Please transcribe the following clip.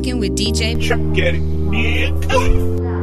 rocking with DJ. Get it.